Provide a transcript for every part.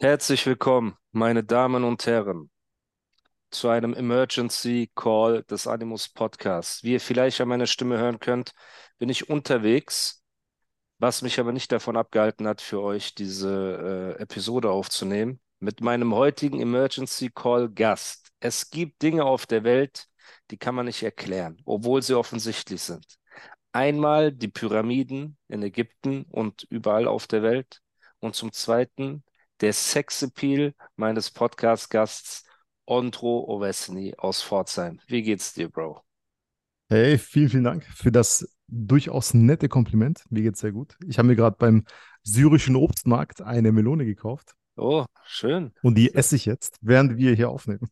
Herzlich willkommen, meine Damen und Herren, zu einem Emergency Call des Animus Podcasts. Wie ihr vielleicht an meiner Stimme hören könnt, bin ich unterwegs, was mich aber nicht davon abgehalten hat, für euch diese äh, Episode aufzunehmen. Mit meinem heutigen Emergency Call Gast. Es gibt Dinge auf der Welt, die kann man nicht erklären, obwohl sie offensichtlich sind. Einmal die Pyramiden in Ägypten und überall auf der Welt. Und zum Zweiten der Sexappeal meines Podcast-Gasts Ondro Ovesny aus Pforzheim. Wie geht's dir, Bro? Hey, vielen, vielen Dank für das durchaus nette Kompliment. Mir geht's sehr gut. Ich habe mir gerade beim syrischen Obstmarkt eine Melone gekauft Oh, schön. und die esse ich jetzt, während wir hier aufnehmen.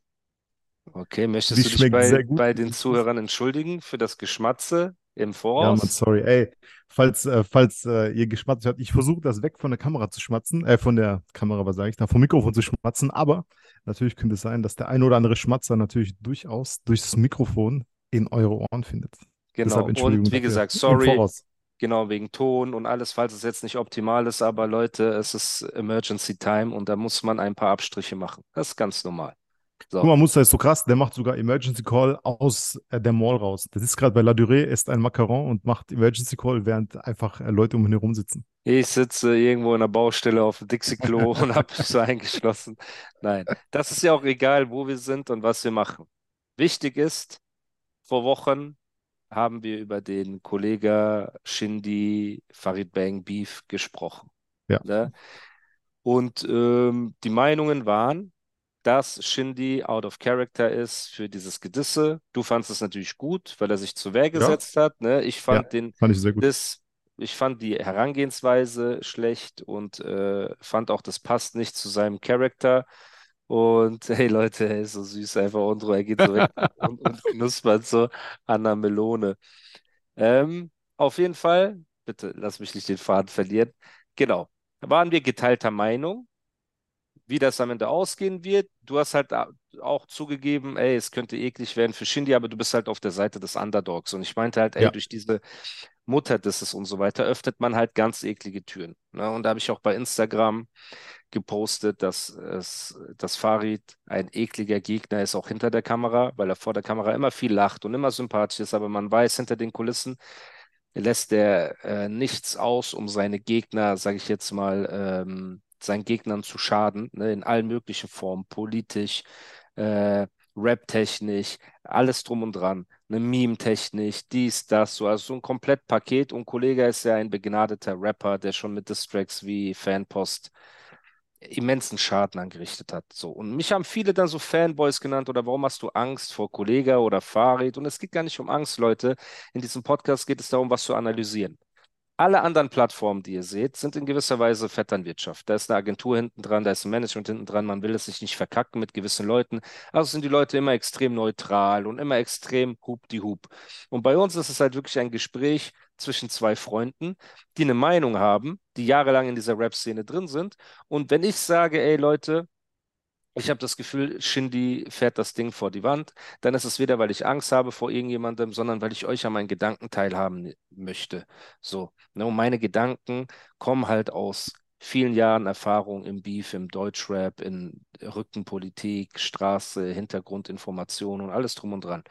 Okay, möchtest Die du dich bei, bei den Zuhörern entschuldigen für das Geschmatze im Ja, Mann, Voraus? sorry. Ey, falls, äh, falls äh, ihr geschmatzt habt, ich versuche das weg von der Kamera zu schmatzen, äh, von der Kamera, was sage ich da, vom Mikrofon zu schmatzen, aber natürlich könnte es sein, dass der ein oder andere Schmatzer natürlich durchaus durchs Mikrofon in eure Ohren findet. Genau. Und wie gesagt, sorry, Voraus. genau wegen Ton und alles, falls es jetzt nicht optimal ist, aber Leute, es ist Emergency Time und da muss man ein paar Abstriche machen. Das ist ganz normal. Guck So, mal, Muster ist so krass, der macht sogar Emergency Call aus äh, der Mall raus. Das ist gerade bei La Durée, ist ein Macaron und macht Emergency Call, während einfach äh, Leute um ihn herum sitzen. ich sitze irgendwo in der Baustelle auf dem Dixie-Klo und habe mich so eingeschlossen. Nein, das ist ja auch egal, wo wir sind und was wir machen. Wichtig ist, vor Wochen haben wir über den Kollega Shindy Farid Bang Beef gesprochen. Ja, Ne? Und ähm, die Meinungen waren, dass Shindy out of character ist für dieses Gedisse. Du fandest es natürlich gut, weil er sich zur Wehr ja, gesetzt hat. Ne? Ich ja, fand den fand ich sehr gut. das, ich fand die Herangehensweise schlecht und äh, fand auch, das passt nicht zu seinem Charakter. Und hey Leute, er ist so süß einfach und er geht so weg und, und knuspert so an der Melone. Ähm, auf jeden Fall, bitte lass mich nicht den Faden verlieren. Genau, da waren wir geteilter Meinung, wie das am Ende ausgehen wird. Du hast halt auch zugegeben, ey, es könnte eklig werden für Shindy, aber du bist halt auf der Seite des Underdogs. Und ich meinte halt, ey, Ja, durch diese Mutterdisses und so weiter öffnet man halt ganz eklige Türen. Ne? Und da habe ich auch bei Instagram gepostet, dass es, dass Farid ein ekliger Gegner ist, auch hinter der Kamera, weil er vor der Kamera immer viel lacht und immer sympathisch ist, aber man weiß, hinter den Kulissen lässt er äh, nichts aus, um seine Gegner, sage ich jetzt mal, ähm, seinen Gegnern zu schaden, ne, in allen möglichen Formen, politisch, äh, Rap-technisch, alles drum und dran, ne, Meme-technisch, dies, das, so, also so ein Komplettpaket. Und Kollega ist ja ein begnadeter Rapper, der schon mit Distracks wie Fanpost immensen Schaden angerichtet hat. So. Und mich haben viele dann so Fanboys genannt oder warum hast du Angst vor Kollega oder Farid? Und es geht gar nicht um Angst, Leute. In diesem Podcast geht es darum, was zu analysieren. Alle anderen Plattformen, die ihr seht, sind in gewisser Weise Vetternwirtschaft. Da ist eine Agentur hinten dran, da ist ein Management hinten dran, man will es sich nicht verkacken mit gewissen Leuten. Also sind die Leute immer extrem neutral und immer extrem hup die hup. Und bei uns ist es halt wirklich ein Gespräch zwischen zwei Freunden, die eine Meinung haben, die jahrelang in dieser Rap-Szene drin sind. Und wenn ich sage, ey Leute, ich habe das Gefühl, Shindy fährt das Ding vor die Wand. Dann ist es weder, weil ich Angst habe vor irgendjemandem, sondern weil ich euch an meinen Gedanken teilhaben möchte. So, ne? Und meine Gedanken kommen halt aus vielen Jahren Erfahrung im Beef, im Deutschrap, in Rückenpolitik, Straße, Hintergrundinformation und alles drum und dran.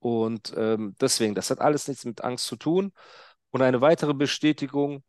Und ähm, deswegen, das hat alles nichts mit Angst zu tun. Und eine weitere Bestätigung,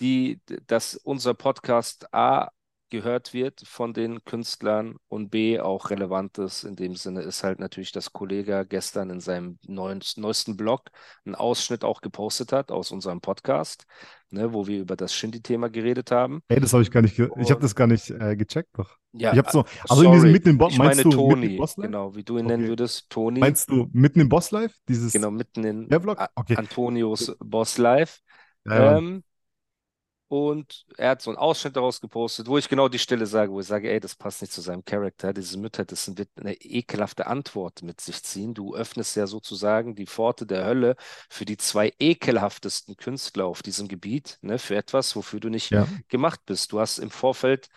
die, dass unser Podcast A gehört wird von den Künstlern und B auch relevant ist. In dem Sinne ist halt natürlich, dass Kollege gestern in seinem neuen, neuesten Blog einen Ausschnitt auch gepostet hat aus unserem Podcast, ne, wo wir über das Shindy-Thema geredet haben. ey, das habe ich gar nicht, ge ich habe Und das gar nicht äh, gecheckt doch. ja, Ich habe äh, so, also in diesem sorry, mitten im Boss, ich meinst meine du mitten im Toni, Boss Live? genau, wie du ihn nennen Okay. würdest, Toni. Meinst du mitten im Boss Live? Dieses Genau, mitten in Vlog? Okay. Antonios Boss Live. Ja, ja. Ähm, und er hat so einen Ausschnitt daraus gepostet, wo ich genau die Stelle sage, wo ich sage, ey, das passt nicht zu seinem Charakter. Diese Mütter, das wird eine ekelhafte Antwort mit sich ziehen. Du öffnest ja sozusagen die Pforte der Hölle für die zwei ekelhaftesten Künstler auf diesem Gebiet, ne, für etwas, wofür du nicht Ja. gemacht bist. Du hast im Vorfeld,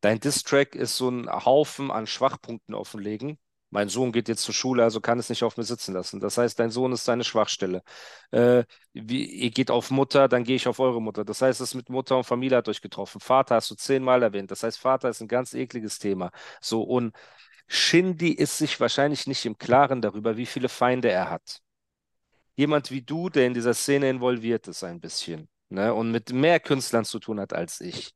dein Diss-Track ist so ein Haufen an Schwachpunkten offenlegen Mein Sohn geht jetzt zur Schule, also kann es nicht auf mir sitzen lassen. Das heißt, dein Sohn ist seine Schwachstelle. Äh, wie, ihr geht auf Mutter, dann gehe ich auf eure Mutter. Das heißt, es mit Mutter und Familie hat euch getroffen. Vater hast du zehnmal erwähnt. Das heißt, Vater ist ein ganz ekliges Thema. So, und Shindy ist sich wahrscheinlich nicht im Klaren darüber, wie viele Feinde er hat. Jemand wie du, der in dieser Szene involviert ist, ein bisschen, ne, und mit mehr Künstlern zu tun hat als ich.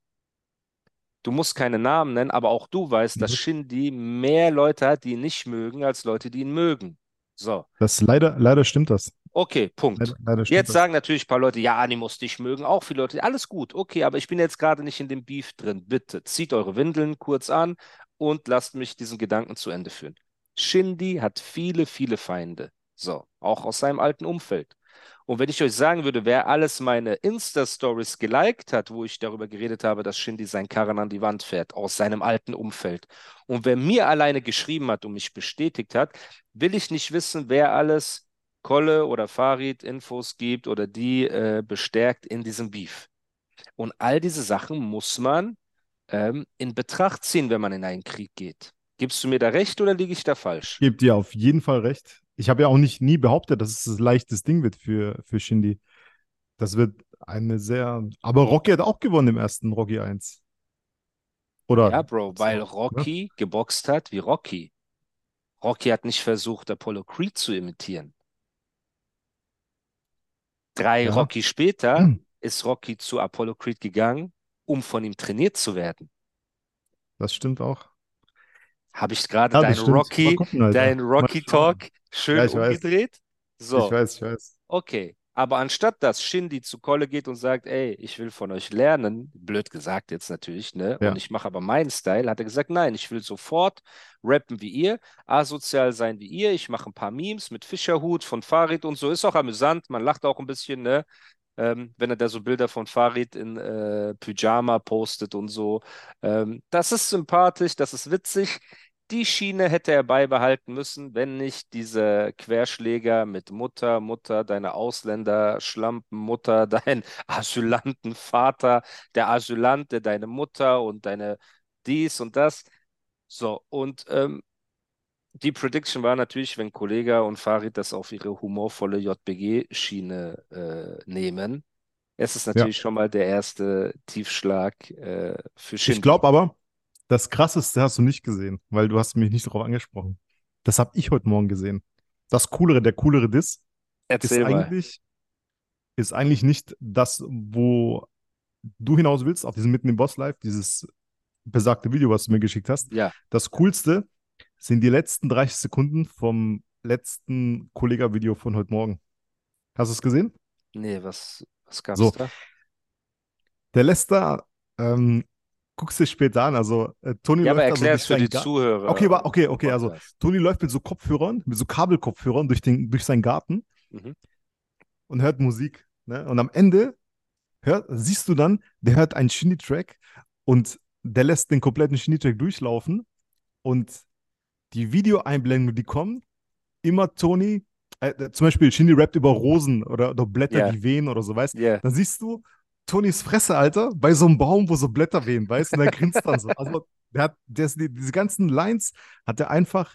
Du musst keine Namen nennen, aber auch du weißt, dass Mhm. Shindy mehr Leute hat, die ihn nicht mögen, als Leute, die ihn mögen. So, Das leider, leider stimmt das. okay, Punkt. Leider, leider Jetzt das. sagen natürlich ein paar Leute, ja, Ani muss dich mögen, auch viele Leute, alles gut, okay, aber ich bin jetzt gerade nicht in dem Beef drin. Bitte zieht eure Windeln kurz an und lasst mich diesen Gedanken zu Ende führen. Shindy hat viele, viele Feinde. So, auch aus seinem alten Umfeld. Und wenn ich euch sagen würde, wer alles meine Insta-Stories geliked hat, wo ich darüber geredet habe, dass Shindy seinen Karren an die Wand fährt, aus seinem alten Umfeld, und wer mir alleine geschrieben hat und mich bestätigt hat, will ich nicht wissen, wer alles Kolle oder Farid Infos gibt oder die äh, bestärkt in diesem Beef. Und all diese Sachen muss man ähm, in Betracht ziehen, wenn man in einen Krieg geht. Gibst du mir da recht oder liege ich da falsch? Ich gebe dir auf jeden Fall recht. Ich habe ja auch nicht nie behauptet, dass es ein leichtes Ding wird für, für Shindy. Das wird eine sehr. Aber Rocky hat auch gewonnen im ersten Rocky 1. Oder? Ja, Bro, weil? Rocky geboxt hat wie Rocky. Rocky hat nicht versucht, Apollo Creed zu imitieren. Drei Ja. Rocky später Hm, ist Rocky zu Apollo Creed gegangen, um von ihm trainiert zu werden. Das stimmt auch. Habe ich gerade Ja, deinen Rocky, gucken, Mal Rocky. Talk schön Ja, ich weiß. umgedreht? So. Ich weiß, ich weiß. Okay, aber anstatt dass Shindy zu Kolle geht und sagt, ey, ich will von euch lernen, blöd gesagt jetzt natürlich, ne? Ja. Und ich mache aber meinen Style, hat er gesagt, nein, ich will sofort rappen wie ihr, asozial sein wie ihr. Ich mache ein paar Memes mit Fischerhut von Farid und so. Ist auch amüsant, man lacht auch ein bisschen, ne? Ähm, wenn er da so Bilder von Farid in äh, Pyjama postet und so. Ähm, das ist sympathisch, das ist witzig. Die Schiene hätte er beibehalten müssen, wenn nicht diese Querschläger mit Mutter, Mutter, deine Ausländer, Schlampen, Mutter, dein Asylantenvater, der Asylant, der deine Mutter und deine dies und das. So, und ähm, die Prediction war natürlich, wenn Kollega und Farid das auf ihre humorvolle JBG-Schiene äh, nehmen. Es ist natürlich schon mal der erste Tiefschlag äh, für Ich Shindy. glaube aber, das Krasseste hast du nicht gesehen, weil du hast mich nicht darauf angesprochen. Das habe ich heute Morgen gesehen. Das Coolere, der coolere Diss ist mal. eigentlich, ist eigentlich nicht das, wo du hinaus willst, auf diesem Mitten im Boss Live, dieses besagte Video, was du mir geschickt hast. Ja, Das Coolste sind die letzten 30 Sekunden vom letzten Kollega-Video von heute Morgen. Hast du es gesehen? nee, was, was gab's So. da? Der lässt da, ähm, guckst du dir später an, also äh, Tony Ja, aber läuft da so erklär es durch für die seinen Ga- Zuhörer. Okay, aber- okay, okay, also. Tony läuft mit so Kopfhörern, mit so Kabelkopfhörern durch den, durch seinen Garten Mhm. und hört Musik. Ne? Und am Ende hört, siehst du dann, der hört einen Shindy-Track und der lässt den kompletten Shindy-Track durchlaufen und die Videoeinblendungen, die kommen, immer Tony, äh, zum Beispiel Shindy rappt über Rosen oder, oder Blätter, Ja. die wehen oder so, weißt Ja, Dann siehst du Tonys Fresse, Alter, bei so einem Baum, wo so Blätter wehen, weißt du, und der grinst dann so. Also, der hat, der diese ganzen Lines hat er einfach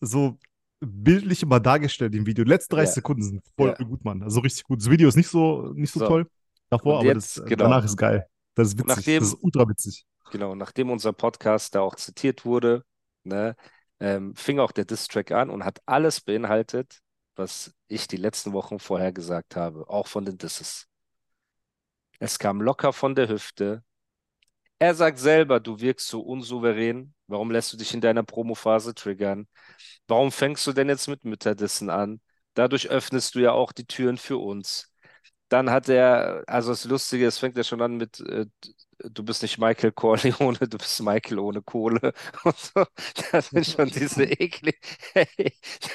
so bildlich immer dargestellt im Video. Die letzten 30 Ja. Sekunden sind voll Ja. gut, Mann. Also richtig gut. Das Video ist nicht so, nicht so, So. toll davor, Und aber jetzt, das, genau. danach ist geil. Das ist witzig. Nachdem- das ist ultra witzig. genau. Nachdem unser Podcast da auch zitiert wurde, ne, ähm, fing auch der Diss-Track an und hat alles beinhaltet, was ich die letzten Wochen vorher gesagt habe, auch von den Disses. Es kam locker von der Hüfte. Er sagt selber, du wirkst so unsouverän. Warum lässt du dich in deiner Promophase triggern? Warum fängst du denn jetzt mit Mütterdissen an? Dadurch öffnest du ja auch die Türen für uns. Dann hat er, also das Lustige, es fängt ja schon an mit, äh, du bist nicht Michael Corleone, du bist Michael ohne Kohle. Und so. Das sind schon diese eklig,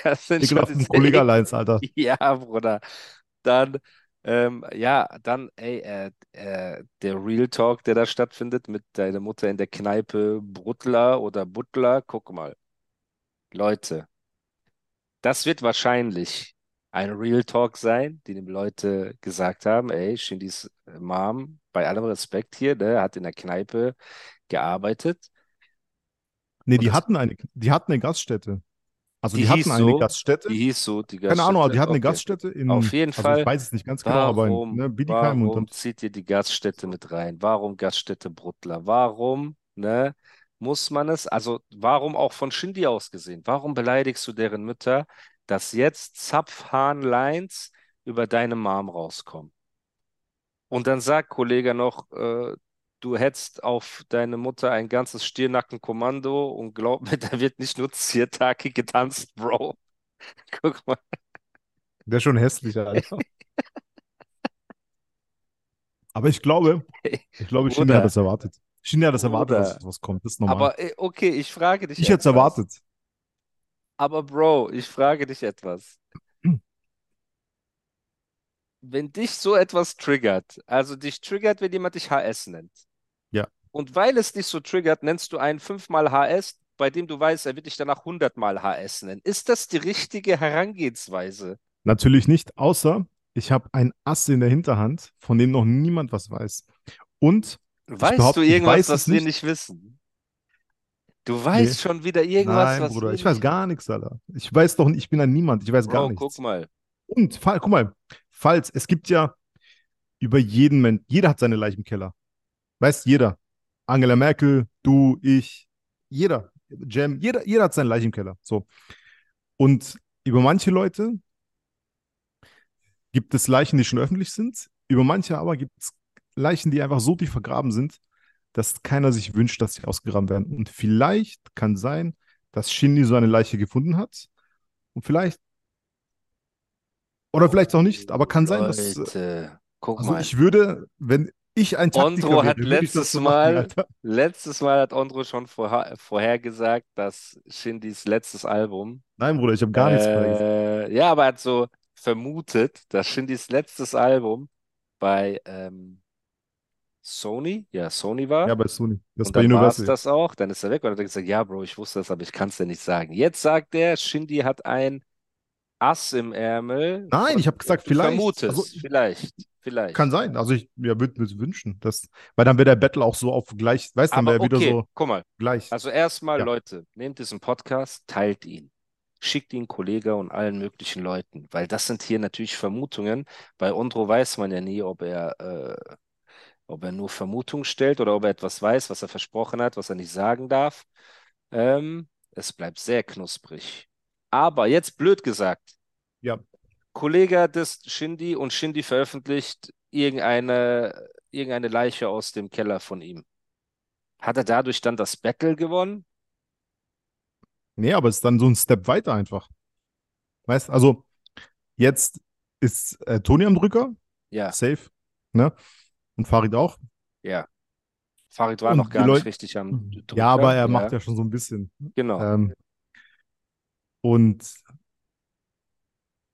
das sind schon Ekelhaften diese Kollega-Lines, Alter. ja, Bruder. Dann, ähm, ja, dann, ey, äh, äh, der Real Talk, der da stattfindet mit deiner Mutter in der Kneipe Bruttler oder Butler, guck mal. Leute, das wird wahrscheinlich ein Real Talk sein, den ihm Leute gesagt haben, ey, Shindys Mom, bei allem Respekt hier, ne, hat in der Kneipe gearbeitet. Nee, Und die hatten eine, die hatten eine Gaststätte. Also Die die, hatten eine so, Gaststätte. Die hieß so, die Keine Ahnung, aber Gaststätte. die hatten eine Okay. Gaststätte in, Auf jeden also Fall. ich weiß es nicht ganz genau, aber in Warum, ne, und warum dann, zieht ihr die Gaststätte mit rein? Warum Gaststätte Bruttler? Warum, ne, muss man es? Also, warum auch von Shindy aus gesehen? Warum beleidigst du deren Mütter, dass jetzt Zapfhahn-Lines über deine Mom rauskommen? Und dann sagt Kollege noch, äh, du hättest auf deine Mutter ein ganzes Stirnackenkommando und glaub mir, da wird nicht nur Ziertake getanzt, Bro. Guck mal. der ist schon hässlich, Alter. Aber ich glaube, ich glaube, Bruder. hat das erwartet. Shindy hat das erwartet, Bruder. dass was kommt. Das ist normal. Aber äh, okay, ich frage dich ich hätte es erwartet. Aber Bro, ich frage dich etwas. Wenn dich so etwas triggert, also dich triggert, wenn jemand dich HS nennt. Und weil es dich so triggert, nennst du einen fünfmal HS, bei dem du weißt, er wird dich danach hundertmal HS nennen. Ist das die richtige Herangehensweise? Natürlich nicht, außer ich habe ein Ass in der Hinterhand, von dem noch niemand was weiß. Und Weißt du irgendwas, weiß was wir nicht. wissen? Du weißt Nee. schon wieder irgendwas, nein, was Bruder, ich weiß gar nichts, Alter. Ich weiß doch nicht, ich bin ein Niemand, ich weiß gar Bro, nichts. guck mal. Und, fall, guck mal, falls, es gibt ja über jeden Mensch, jeder hat seine Leiche im Keller. Weißt jeder. Angela Merkel, du, ich, jeder. Jam, jeder, jeder hat seine Leiche im Keller. So. Und über manche Leute gibt es Leichen, die schon öffentlich sind. Über manche aber gibt es Leichen, die einfach so tief vergraben sind, dass keiner sich wünscht, dass sie ausgegraben werden. Und vielleicht kann sein, dass Shindy so eine Leiche gefunden hat. Und vielleicht, oder vielleicht auch nicht, aber kann sein, dass. Leute, guck Also mal. ich würde, wenn ich ein Taktiker Ondro wäre, hat letztes machen, Mal- Alter. Letztes Mal hat Ondro schon vorher, vorhergesagt, dass Shindys letztes Album. Nein, Bruder, ich habe gar nichts vorhergesagt. äh, Ja, aber er hat so vermutet, dass Shindys letztes Album bei ähm, Sony, ja, Sony war. Ja, bei Sony. Das Und bei dann Universal. das auch. Dann ist er weg und hat er gesagt, ja, Bro, ich wusste das, aber ich kann es dir nicht sagen. Jetzt sagt er, Shindy hat ein Ass im Ärmel. Nein, ich habe gesagt, vielleicht. vermutest, Also, vielleicht, vielleicht. kann sein. Also ich ja, würde mir wünschen, dass, weil dann wäre der Battle auch so auf gleich, weißt du, dann wäre wieder okay, so guck mal. gleich. Also erstmal, Ja. Leute, nehmt diesen Podcast, teilt ihn. Schickt ihn Kollege und allen möglichen Leuten, weil das sind hier natürlich Vermutungen. Bei Ondro weiß man ja nie, ob er, äh, ob er nur Vermutungen stellt oder ob er etwas weiß, was er versprochen hat, was er nicht sagen darf. Ähm, es bleibt sehr knusprig. Aber jetzt blöd gesagt, Ja. Kollege des Shindy und Shindy veröffentlicht irgendeine, irgendeine Leiche aus dem Keller von ihm. Hat er dadurch dann das Battle gewonnen? Nee, aber es ist dann so ein Step weiter einfach. Weißt also jetzt ist äh, Toni am Drücker, Ja, safe, ne? Und Farid auch. ja. Farid war Und noch gar nicht Leute- richtig am Drücker. Ja, aber er macht ja schon so ein bisschen. Genau. Ähm, und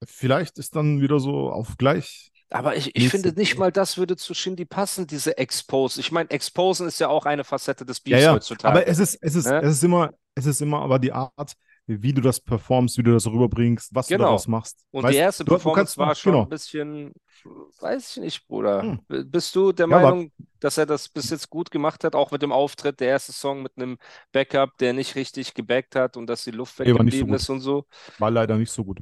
vielleicht ist dann wieder so auf gleich. Aber ich, ich finde nicht mal, das würde zu Shindy passen, diese Expose. Ich meine, Exposen ist ja auch eine Facette des Ja, Beefs ja. heutzutage. Aber es ist, es ist, Ne? es ist immer, es ist immer aber die Art, wie du das performst, wie du das rüberbringst, was Genau. du daraus machst. Und Weißt, die erste du- du Performance kannst war schon genau. ein bisschen, weiß ich nicht, Bruder. Hm. Bist du der Ja, Meinung, dass er das bis jetzt gut gemacht hat, auch mit dem Auftritt, der erste Song mit einem Backup, der nicht richtig gebackt hat und dass die Luft so weggeblieben gut. ist und so? War leider nicht so gut.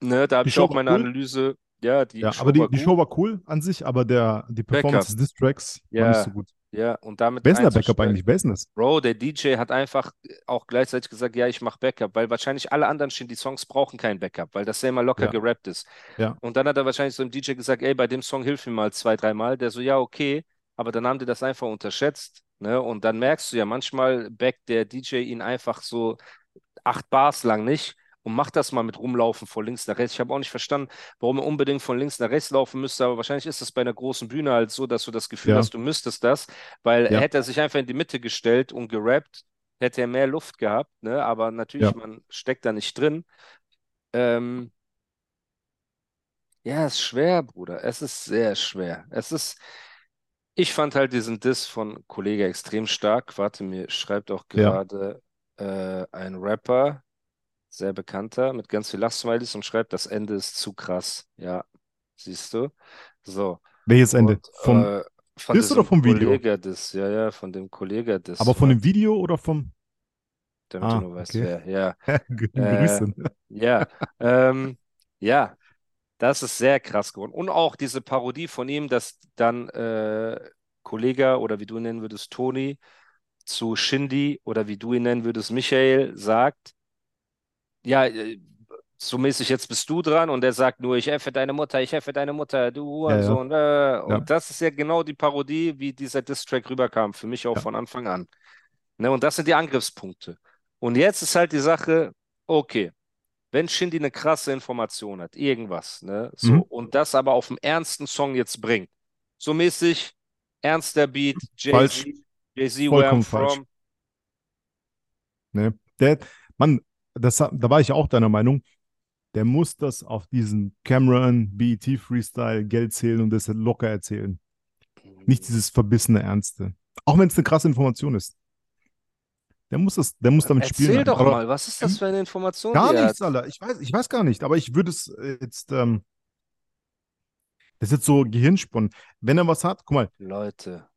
Ne, da habe ich auch war meine cool. Analyse. Ja, die Ja, Show aber die, war die. Show war cool an sich, aber der, die Performance des Diss-Tracks war Ja. nicht so gut. Ja, und damit Wer ist denn der Backup eigentlich? Wer ist denn das? Bro, der DJ hat einfach auch gleichzeitig gesagt, ja, ich mache Backup, weil wahrscheinlich alle anderen die Songs brauchen kein Backup, weil das ja immer locker Ja. gerappt ist. Ja. Und dann hat er wahrscheinlich so dem DJ gesagt, ey, bei dem Song hilf mir mal zwei, dreimal. Der so, ja, okay, aber dann haben die das einfach unterschätzt. Ne? Und dann merkst du ja, manchmal backt der DJ ihn einfach so acht Bars lang nicht und macht das mal mit rumlaufen von links nach rechts. Ich habe auch nicht verstanden, warum er unbedingt von links nach rechts laufen müsste, aber wahrscheinlich ist das bei einer großen Bühne halt so, dass du das Gefühl Ja. hast, du müsstest das, weil Ja. hätte er sich einfach in die Mitte gestellt und gerappt, hätte er mehr Luft gehabt, ne? Aber natürlich, Ja. man steckt da nicht drin. Ähm, ja, es ist schwer, Bruder. Es ist sehr schwer. Es ist, ich fand halt diesen Diss von Kollege extrem stark. Warte, mir schreibt auch Ja. gerade äh, ein Rapper, sehr bekannter, mit ganz viel Lachsmilies und schreibt, das Ende ist zu krass. Ja, siehst du? So. Welches Ende? Und, Vom, äh, von oder vom Video? Kollege-Diss, ja, ja, von dem Kollege-Diss. aber von dem. Video oder vom. damit Ah, du nur weißt, okay. wer. Ja, Grüße. ja, ähm, ja, das ist sehr krass geworden. Und auch diese Parodie von ihm, dass dann äh, Kollege oder wie du ihn nennen würdest, Toni, zu Shindy oder wie du ihn nennen würdest, Michael, sagt, ja, äh, so mäßig, jetzt bist du dran und er sagt nur, ich effe deine Mutter, ich effe deine Mutter, du Ja, ja, Hurensohn. Äh, ja, und das ist ja genau die Parodie, wie dieser Diss-Track rüberkam, für mich auch von Anfang an. Ne, und das sind die Angriffspunkte. Und jetzt ist halt die Sache, okay, wenn Shindy eine krasse Information hat, irgendwas, ne, so, Mhm. und das aber auf dem ernsten Song jetzt bringt, so mäßig, ernster Beat. Jay-Z, Jay-Z, Where I'm Vollkommen falsch. From, Ne? Der, Mann, das, da war ich auch deiner Meinung. Der muss das auf diesen Cameron, BET Freestyle, Geld zählen und das locker erzählen. Nicht dieses verbissene Ernste. Auch wenn es eine krasse Information ist. Der muss das, der muss damit spielen. Erzähl doch Aber mal, was ist das für eine Information, Gar nichts? Alter. Ich weiß, ich weiß gar nicht, aber ich würde es äh, jetzt, ähm, das ist jetzt so Gehirnsponnen. Wenn er was hat, guck mal, Leute,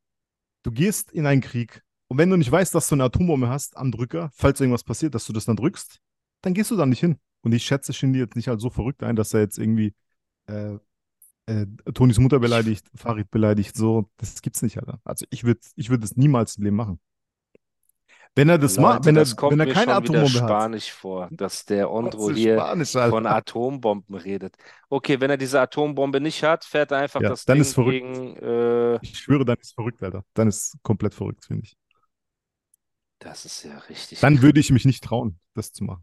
du gehst in einen Krieg und wenn du nicht weißt, dass du eine Atombombe hast am Drücker, falls irgendwas passiert, dass du das dann drückst, dann gehst du da nicht hin. Und ich schätze Shindy jetzt nicht als so verrückt ein, dass er jetzt irgendwie äh, äh, Tonis Mutter beleidigt, Farid beleidigt, so, das gibt's nicht, Alter. Also ich würde ich würd das niemals im Leben machen. Wenn er das macht, wenn er, das kommt wenn er mir keine schon wieder Atombombe hat. spanisch vor, dass der Ondro ist hier Spanisch, von? Atombomben redet. Okay, wenn er diese Atombombe nicht hat, fährt er einfach Ja, das dann Ding ist verrückt. gegen. Äh, Ich schwöre, dann ist verrückt, Alter. Dann ist komplett verrückt, finde ich. das ist ja richtig. Dann würde ich mich nicht trauen, das zu machen.